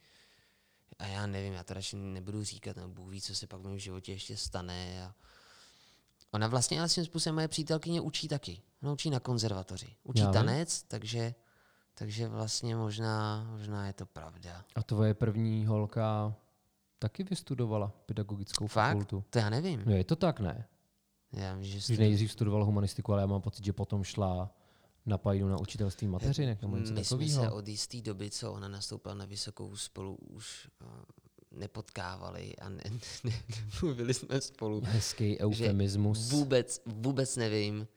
A já nevím, já to radši nebudu říkat, no Bůh ví, co se pak v mém životě ještě stane. A Ona vlastně ale svým způsobem moje přítelkyně učí taky. Ona učí na konzervatoři. Učí Já tanec, takže, takže vlastně možná, možná je to pravda. A tvoje první holka taky vystudovala pedagogickou Fakt? fakultu. To já nevím. No je to tak, ne? Já vím, že jste... nejdřív studovala humanistiku, ale já mám pocit, že potom šla na pajdu na učitelství mateřinek nebo něco My jsme se od jisté doby, co ona nastoupila na vysokou spolu, už uh, nepotkávali a ne, *laughs* ne, nemluvili jsme spolu. Hezký eufemismus. Vůbec, vůbec nevím,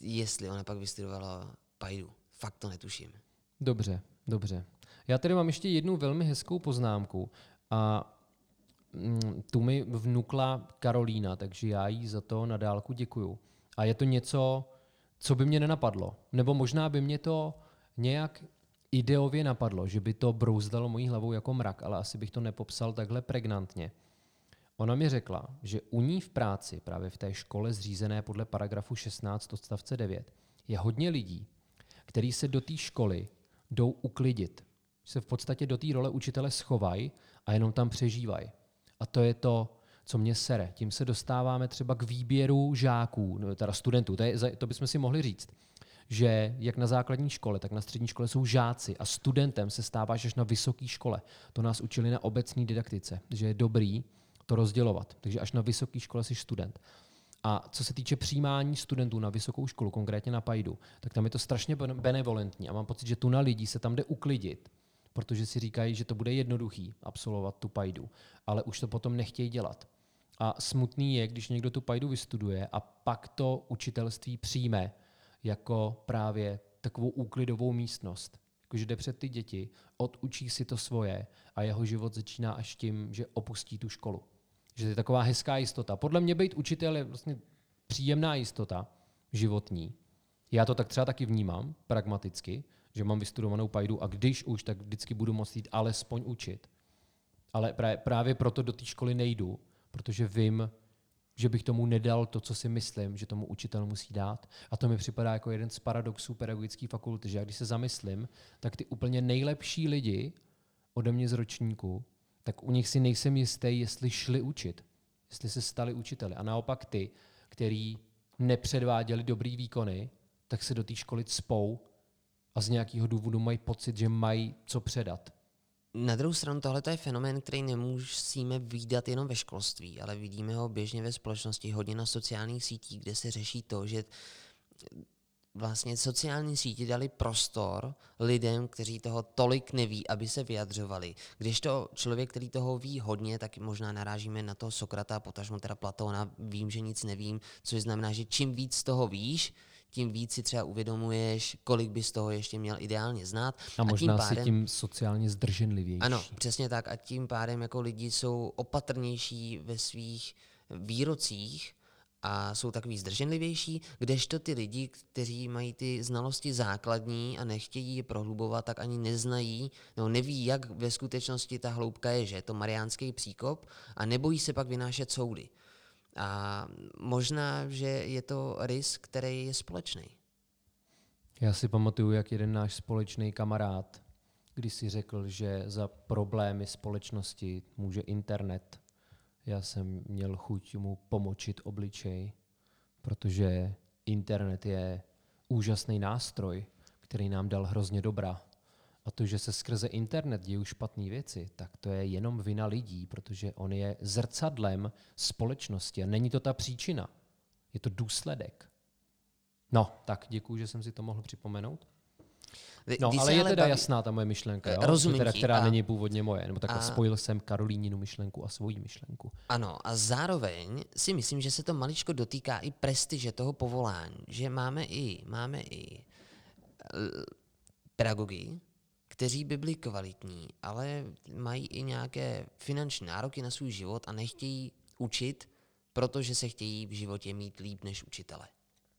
jestli ona pak vystudovala Pajdu. Fakt to netuším. Dobře, dobře. Já tady mám ještě jednu velmi hezkou poznámku a mm, tu mi vnukla Karolína, takže já jí za to na dálku děkuju. A je to něco, co by mě nenapadlo. Nebo možná by mě to nějak ideově napadlo, že by to brouzdalo mojí hlavou jako mrak, ale asi bych to nepopsal takhle pregnantně. Ona mi řekla, že u ní v práci, právě v té škole zřízené podle paragrafu 16 odstavce 9, je hodně lidí, kteří se do té školy jdou uklidit. Se v podstatě do té role učitele schovají a jenom tam přežívají. A to je to, co mě sere. Tím se dostáváme třeba k výběru žáků, no, teda studentů. To, je, to bychom si mohli říct že jak na základní škole, tak na střední škole jsou žáci a studentem se stáváš až na vysoké škole. To nás učili na obecní didaktice, že je dobrý to rozdělovat. Takže až na vysoké škole jsi student. A co se týče přijímání studentů na vysokou školu, konkrétně na PAIDu, tak tam je to strašně ben- benevolentní a mám pocit, že tu na lidí se tam jde uklidit, protože si říkají, že to bude jednoduchý absolvovat tu PAIDu, ale už to potom nechtějí dělat. A smutný je, když někdo tu PAIDu vystuduje a pak to učitelství přijme jako právě takovou úklidovou místnost, Jakože jde před ty děti, odučí si to svoje a jeho život začíná až tím, že opustí tu školu. Že to je taková hezká jistota. Podle mě být učitel je vlastně příjemná jistota životní. Já to tak třeba taky vnímám, pragmaticky, že mám vystudovanou pajdu a když už, tak vždycky budu moct jít alespoň učit. Ale právě proto do té školy nejdu, protože vím, že bych tomu nedal to, co si myslím, že tomu učitel musí dát. A to mi připadá jako jeden z paradoxů pedagogické fakulty, že já když se zamyslím, tak ty úplně nejlepší lidi ode mě z ročníku, tak u nich si nejsem jistý, jestli šli učit, jestli se stali učiteli. A naopak ty, který nepředváděli dobrý výkony, tak se do té školy cpou a z nějakého důvodu mají pocit, že mají co předat. Na druhou stranu tohle je fenomén, který nemusíme výdat jenom ve školství, ale vidíme ho běžně ve společnosti, hodně na sociálních sítích, kde se řeší to, že vlastně sociální sítě dali prostor lidem, kteří toho tolik neví, aby se vyjadřovali. Když to člověk, který toho ví hodně, tak možná narážíme na toho Sokrata, potažmo teda Platona, vím, že nic nevím, což znamená, že čím víc toho víš, tím víc si třeba uvědomuješ, kolik bys toho ještě měl ideálně znát. A, a možná tím pádem, si tím sociálně zdrženlivější. Ano, přesně tak. A tím pádem jako lidi jsou opatrnější ve svých výrocích a jsou takový zdrženlivější, kdežto ty lidi, kteří mají ty znalosti základní a nechtějí je prohlubovat, tak ani neznají, nebo neví, jak ve skutečnosti ta hloubka je, že je to mariánský příkop a nebojí se pak vynášet soudy. A možná, že je to risk, který je společný. Já si pamatuju, jak jeden náš společný kamarád, když si řekl, že za problémy společnosti může internet. Já jsem měl chuť mu pomočit obličej, protože internet je úžasný nástroj, který nám dal hrozně dobra. A to, že se skrze internet dějí špatné věci, tak to je jenom vina lidí, protože on je zrcadlem společnosti a není to ta příčina. Je to důsledek. No, tak děkuji, že jsem si to mohl připomenout. No, ale je teda baví... jasná ta moje myšlenka, jo? Rozumím teda, která a... není původně moje. Nebo tak a... spojil jsem Karolíninu myšlenku a svoji myšlenku. Ano, a zároveň si myslím, že se to maličko dotýká i prestiže toho povolání. Že máme i, máme i pedagogy, kteří by byli kvalitní, ale mají i nějaké finanční nároky na svůj život a nechtějí učit, protože se chtějí v životě mít líp než učitele.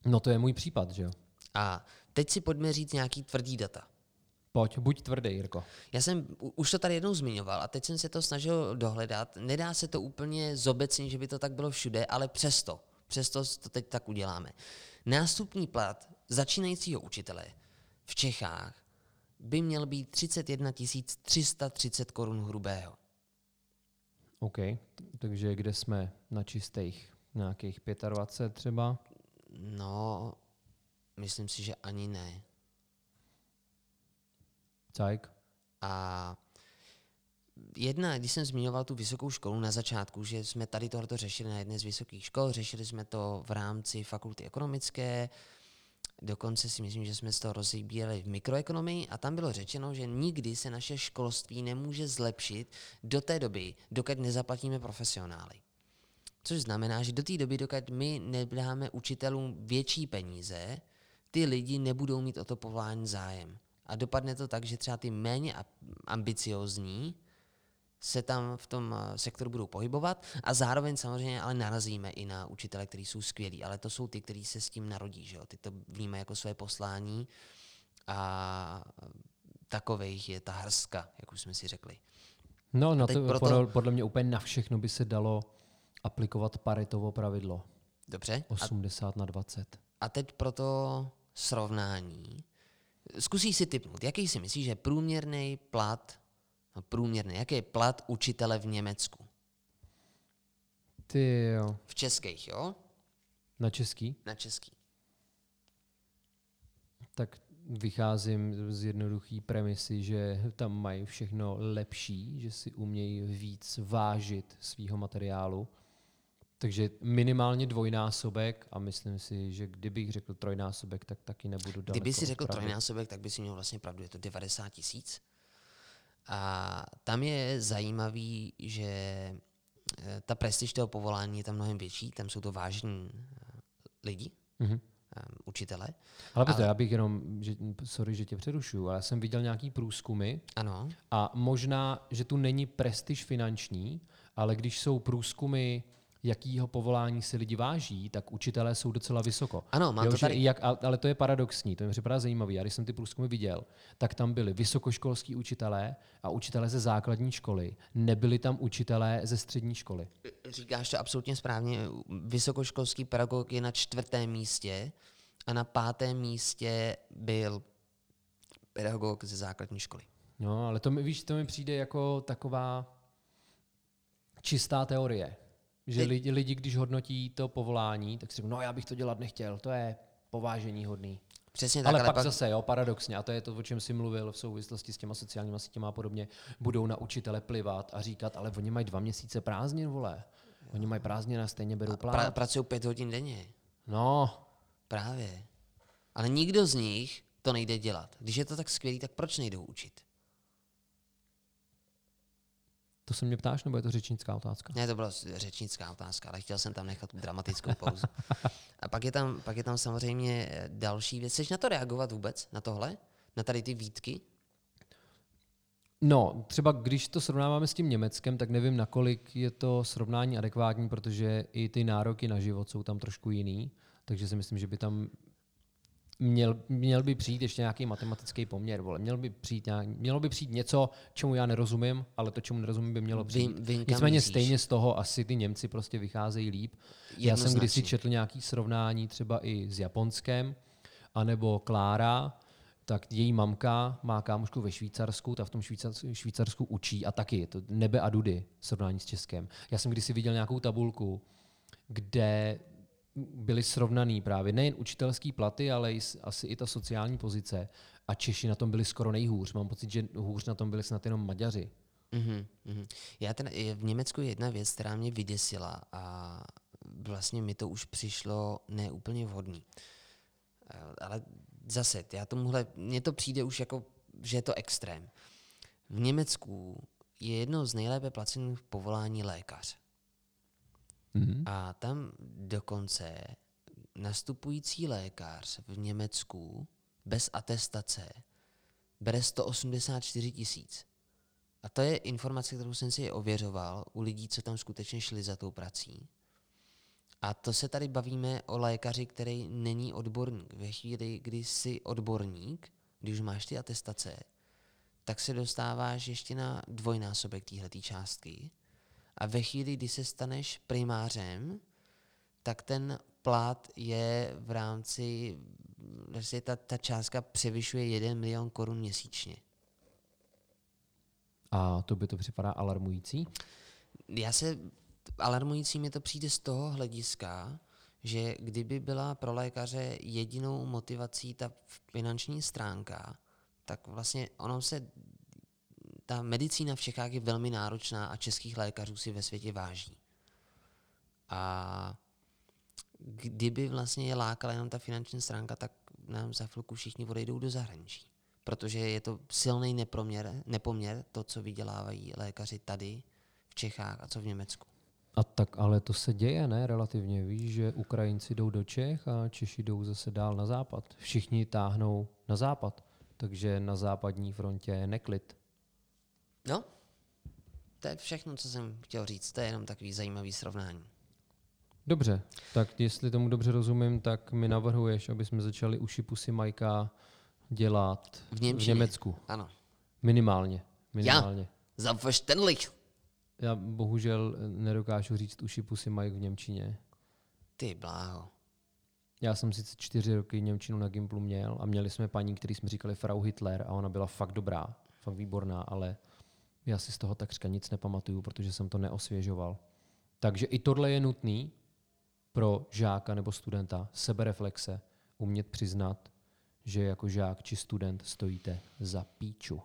No to je můj případ, že jo? A teď si pojďme říct nějaký tvrdý data. Pojď, buď tvrdý, Jirko. Já jsem už to tady jednou zmiňoval a teď jsem se to snažil dohledat. Nedá se to úplně zobecnit, že by to tak bylo všude, ale přesto, přesto to teď tak uděláme. Nástupní plat začínajícího učitele v Čechách by měl být 31 330 korun hrubého. OK, takže kde jsme na čistých nějakých 25 třeba? No, myslím si, že ani ne. Tak. A jedna, když jsem zmiňoval tu vysokou školu na začátku, že jsme tady tohleto řešili na jedné z vysokých škol, řešili jsme to v rámci fakulty ekonomické, Dokonce si myslím, že jsme z toho rozebírali v mikroekonomii a tam bylo řečeno, že nikdy se naše školství nemůže zlepšit do té doby, dokud nezaplatíme profesionály. Což znamená, že do té doby, dokud my nedáme učitelům větší peníze, ty lidi nebudou mít o to povolání zájem. A dopadne to tak, že třeba ty méně ambiciozní se tam v tom eh, sektoru budou pohybovat a zároveň samozřejmě ale narazíme i na učitele, kteří jsou skvělí, ale to jsou ty, kteří se s tím narodí, že jo? ty to vnímají jako své poslání a takových je ta hrska, jak už jsme si řekli. No, na to, proto... podle, podle mě úplně na všechno by se dalo aplikovat paritovo pravidlo. Dobře. 80 a, na 20. A teď proto srovnání. Zkusí si typnout, jaký si myslíš, že průměrný plat průměrný. Jaký je plat učitele v Německu? Ty jo. V českých, jo? Na český? Na český. Tak vycházím z jednoduché premisy, že tam mají všechno lepší, že si umějí víc vážit svého materiálu. Takže minimálně dvojnásobek a myslím si, že kdybych řekl trojnásobek, tak taky nebudu daleko. Kdyby si řekl trojnásobek, tak by si měl vlastně pravdu, je to 90 tisíc. A tam je zajímavý, že eh, ta prestiž toho povolání je tam mnohem větší, tam jsou to vážní eh, lidi. Mm-hmm. učitele. Ale pozor, já bych jenom, že, sorry, že tě přerušuju, ale já jsem viděl nějaký průzkumy Ano. a možná, že tu není prestiž finanční, ale když jsou průzkumy jakýho povolání si lidi váží, tak učitelé jsou docela vysoko. Ano, mám jo, to tady. Jak, ale to je paradoxní, to mi připadá zajímavé. Já když jsem ty průzkumy viděl, tak tam byli vysokoškolskí učitelé a učitelé ze základní školy. Nebyli tam učitelé ze střední školy. Říkáš to absolutně správně. Vysokoškolský pedagog je na čtvrtém místě a na pátém místě byl pedagog ze základní školy. No, ale to mi, víš, to mi přijde jako taková čistá teorie. Že Teď- lidi, lidi, když hodnotí to povolání, tak si řeknou, no já bych to dělat nechtěl, to je povážení hodný. Přesně tak, ale, ale pak, pak zase, jo, paradoxně, a to je to, o čem jsi mluvil v souvislosti s těma sociálníma sítěma a podobně, budou na učitele plivat a říkat, ale oni mají dva měsíce prázdnin, vole. Oni mají prázdniny a stejně berou plán. pra, pracují pět hodin denně. No, Právě. Ale nikdo z nich to nejde dělat. Když je to tak skvělý, tak proč nejdou učit? To se mě ptáš, nebo je to řečnická otázka? Ne, to byla řečnická otázka, ale chtěl jsem tam nechat dramatickou pauzu. A pak je tam, pak je tam samozřejmě eh, další věc. Chceš na to reagovat vůbec, na tohle? Na tady ty výtky? No, třeba když to srovnáváme s tím Německem, tak nevím, nakolik je to srovnání adekvátní, protože i ty nároky na život jsou tam trošku jiný, takže si myslím, že by tam měl, měl by přijít ještě nějaký matematický poměr, vole. Měl by přijít nějak, mělo by přijít něco, čemu já nerozumím, ale to, čemu nerozumím, by mělo přijít. Kam Nicméně stejně z toho asi ty Němci prostě vycházejí líp. Já jsem kdysi četl nějaký srovnání třeba i s Japonskem, anebo Klára, tak její mamka má kámošku ve Švýcarsku, ta v tom Švýcarsku, Švýcarsku učí a taky, je to nebe a dudy v srovnání s Českem. Já jsem kdysi viděl nějakou tabulku, kde byly srovnaný právě nejen učitelský platy, ale i, asi i ta sociální pozice. A Češi na tom byli skoro nejhůř. Mám pocit, že hůř na tom byli snad jenom Maďaři. Mhm, mhm. Já ten, v Německu je jedna věc, která mě vyděsila a vlastně mi to už přišlo neúplně vhodný. Eh, Ale zase, já tomuhle, mně to přijde už jako, že je to extrém. V Německu je jedno z nejlépe placených povolání lékař. Mhm. A tam dokonce nastupující lékař v Německu bez atestace bere 184 tisíc. A to je informace, kterou jsem si ověřoval u lidí, co tam skutečně šli za tou prací. A to se tady bavíme o lékaři, který není odborník. Ve chvíli, kdy jsi odborník, když máš ty atestace, tak se dostáváš ještě na dvojnásobek téhleté částky. A ve chvíli, kdy se staneš primářem, tak ten plat je v rámci, vlastně ta, ta částka převyšuje 1 milion korun měsíčně. A to by to připadá alarmující? Já se, alarmující mi to přijde z toho hlediska, že kdyby byla pro lékaře jedinou motivací ta finanční stránka, tak vlastně ono se, ta medicína v Čechách je velmi náročná a českých lékařů si ve světě váží. A kdyby vlastně je lákala jenom ta finanční stránka, tak nám za chvilku všichni odejdou do zahraničí. Protože je to silný nepoměr, nepoměr to, co vydělávají lékaři tady v Čechách a co v Německu. A tak ale to se děje, ne? Relativně. Víš, že Ukrajinci jdou do Čech a Češi jdou zase dál na západ. Všichni táhnou na západ. Takže na západní frontě je neklid. No, to je všechno, co jsem chtěl říct. To je jenom takový zajímavý srovnání. Dobře, tak jestli tomu dobře rozumím, tak mi navrhuješ, aby jsme začali uši pusy Majka dělat V v Němčině. Německu. Ano. Minimálně. Minimálně. Zapverständlich. Já bohužel nedokážu říct uši pusy Mike v Němčině. Ty bláho. Já jsem sice čtyři roky Němčinu na Gimplu měl a měli jsme paní, který jsme říkali Frau Hitler a ona byla fakt dobrá, fakt výborná, ale já si z toho takřka nic nepamatuju, protože jsem to neosvěžoval. Takže i tohle je nutný pro žáka nebo studenta, sebereflexe, umět přiznat, že jako žák či student stojíte za píču.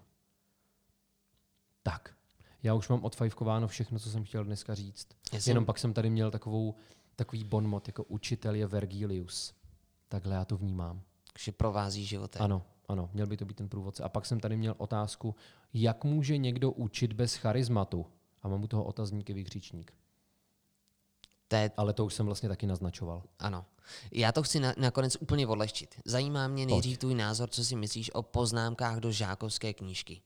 Tak, já už mám odfajfkováno všechno, co jsem chtěl dneska říct. Já jsem- Jenom pak jsem tady měl takovou, takový bonmot, jako učitel je Vergilius. Takhle já to vnímám. Takže provází životem. Ano, ano, měl by to být ten průvodce. A pak jsem tady měl otázku, jak může někdo učit bez charizmatu? A mám u toho otazník i vykřičník. To je, Ale to už jsem vlastně taky naznačoval. ano. Já to chci na, nakonec úplně odlehčit. Zajímá mě nejdřív tvůj názor, co si myslíš o poznámkách do žákovské knížky.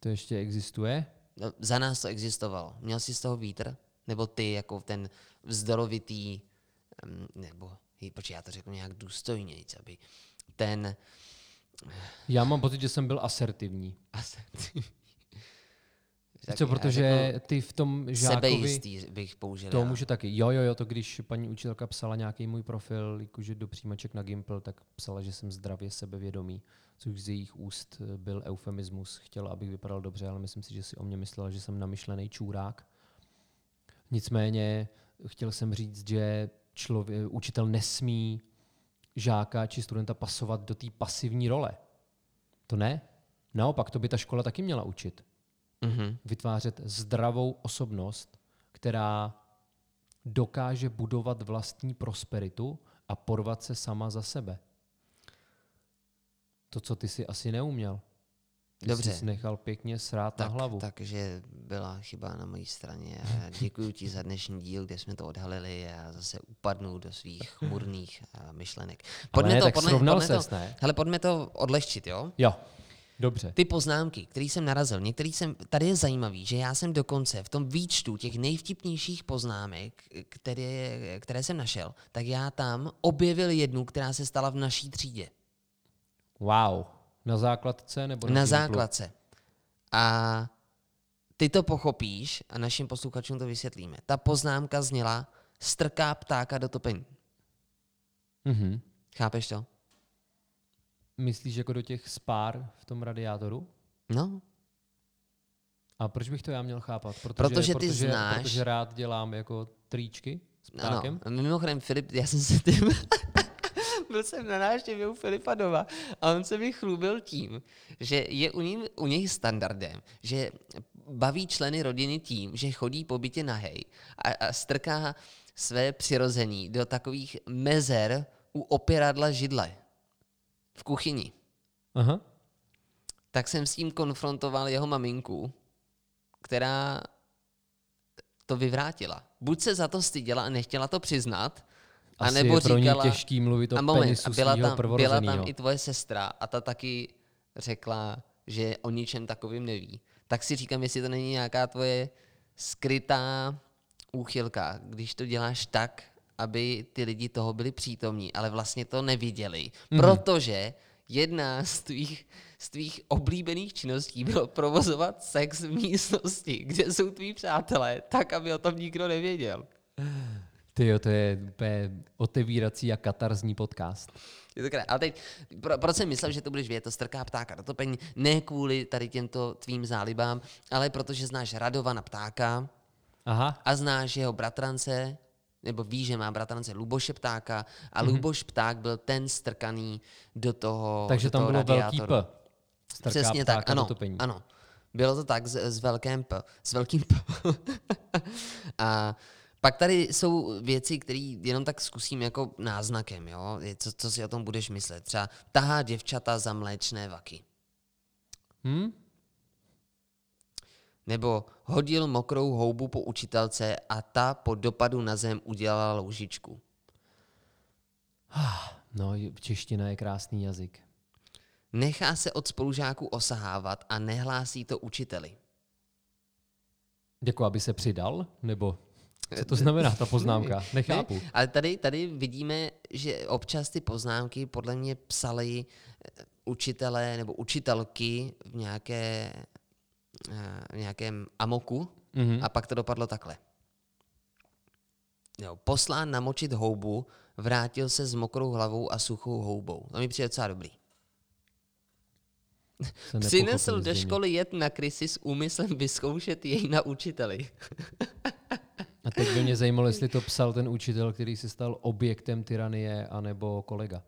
To ještě existuje? No, za nás to existovalo. Měl jsi z toho vítr? Nebo ty jako ten vzdorovitý, em, nebo, počkej, já to řeknu nějak důstojně, aby ten, Já mám pocit, že jsem byl asertivní. Tak Co, protože ty v tom žákovi... sebejistý bych použil. To může taky. Jo, jo, jo, to když paní učitelka psala nějaký můj profil, jakože do přijímaček na Gimple, tak psala, že jsem zdravě sebevědomý, což z jejich úst eh, byl eufemismus. Chtěla, abych vypadal dobře, ale myslím si, že si o mě myslela, že jsem namyšlený čůrák. Nicméně chtěl jsem říct, že člověk, učitel nesmí žáka či studenta pasovat do té pasivní role. To ne. Naopak, to by ta škola taky měla učit Mhm. vytvářet zdravou osobnost, která dokáže budovat vlastní prosperitu a porvat se sama za sebe. To, co ty si asi neuměl. Ty Dobře. jsi nechal pěkně srát na Tak, hlavu. takže byla chyba na mojí straně *laughs* děkuji ti za dnešní díl, kde jsme to odhalili a zase upadnu do svých *laughs* chmurných a, myšlenek. Ne, pojďme, srovnal pojďme ses, to, ne? Hele, pojďme to odlehčit, jo? Jo, dobře. Ty poznámky, které jsem narazil, některý jsem, tady je zajímavý, že já jsem dokonce v tom výčtu těch nejvtipnějších poznámek, které, které jsem našel, tak já tam objevil jednu, která se stala v naší třídě. Wow. Na základce nebo na, Na základce. A ty to pochopíš a našim posluchačům to vysvětlíme. Ta poznámka zněla strká ptáka do topení. Mhm. Chápeš to? Myslíš jako do těch spár v tom radiátoru? No, A proč bych to já měl chápat? Protože, Protože ty protože, znáš- Protože rád dělám jako tričky s ano. ptákem. Mimochodem, Filip, já jsem se tím... *laughs* Byl jsem na návštěvě u Filipa doma a on se mi chlubil tím, že je u, ním, u něj standardem, že baví členy rodiny tím, že chodí po bytě nahej a, a strká své přirození do takových mezer u opěradla židle v kuchyni. Aha. Tak jsem s tím konfrontoval jeho maminku, která to vyvrátila. Buď se za to styděla a nechtěla to přiznat, a Asi nebo je pro ní říkala, těžký mluvit o a moment, penisu a byla tam, byla tam i tvoje sestra a ta taky řekla, že o ničem takovým neví. Tak si říkám, jestli to není nějaká tvoje skrytá úchylka, když to děláš tak, aby ty lidi toho byli přítomní, ale vlastně to neviděli, Mhm. protože jedna z tvých, z tvých oblíbených činností bylo provozovat sex v místnosti, kde jsou tví přátelé, tak, aby o tom nikdo nevěděl. Ty jo, to je úplně otevírací a katarzní podcast. Je to krá- Ale teď, pro, proč jsem myslel, že to budeš vědět, to strká ptáka do topení, ne kvůli tady těmto tvým zálibám, ale protože znáš Radovana ptáka Aha, a znáš jeho bratrance, nebo víš, že má bratrance Luboše ptáka a Luboš pták byl ten strkaný do toho takže do tam toho bylo velký radiátoru. P. Strká Přesně ptáka tak, ano, ano. Bylo to tak s, s velkým P. S velkým P. *laughs* a pak tady jsou věci, které jenom tak zkusím jako náznakem, jo? Co, co si o tom budeš myslet. Třeba tahá děvčata za mléčné vaky. Hm? Nebo hodil mokrou houbu po učitelce a ta po dopadu na zem udělala loužičku. No, čeština je krásný jazyk. Nechá se od spolužáků osahávat a nehlásí to učiteli. Jako aby se přidal? Nebo co to znamená ta poznámka? Nechápu. Ne? Ale tady, tady vidíme, že občas ty poznámky podle mě psali eh, učitelé nebo učitelky v, nějaké, eh, v nějakém amoku Mhm. a pak to dopadlo takhle. Jo, poslán namočit houbu, vrátil se s mokrou hlavou a suchou houbou. To mi přijde docela dobrý. Přinesl do školy jet na krysy s úmyslem vyzkoušet jej na učiteli. *laughs* A teď by mě zajímalo, jestli to psal ten učitel, který se stal objektem tyranie, anebo kolega.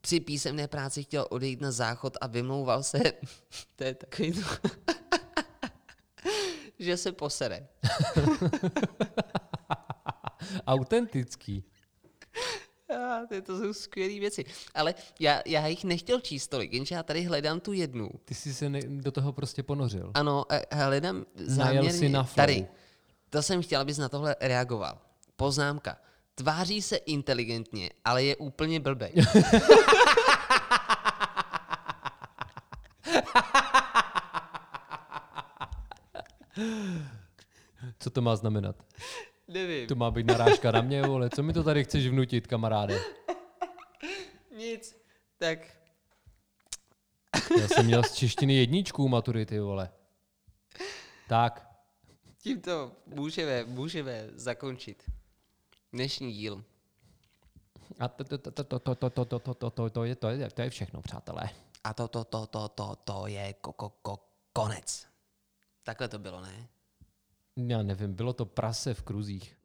Při písemné práci chtěl odejít na záchod a vymlouval se, *laughs* to je takový *laughs* že se posere. *laughs* Autentický. *laughs* A, to, jsou skvělé věci. Ale já, já jich nechtěl číst tolik, jenže já tady hledám tu jednu. Ty jsi se ne, do toho prostě ponořil. Ano, a hledám Najel záměrně si na flow. tady. To jsem chtěl, abys na tohle reagoval. Poznámka. Tváří se inteligentně, ale je úplně blbej. *laughs* Co to má znamenat? Nevím. To má být narážka na mě, vole. Co mi to tady chceš vnutit, kamaráde? Nic. Tak Já jsem měl z češtiny jedničku maturity, vole. Tak, tímto můžeme, můžeme zakončit dnešní díl. a to, to, to, to, to, to, to, to, to, to, to, to, je, to, je, to je všechno, přátelé. A to, to, to, to, to, to je ko, ko, ko, konec. Takhle to bylo, ne? Já nevím, bylo to prase v kruzích.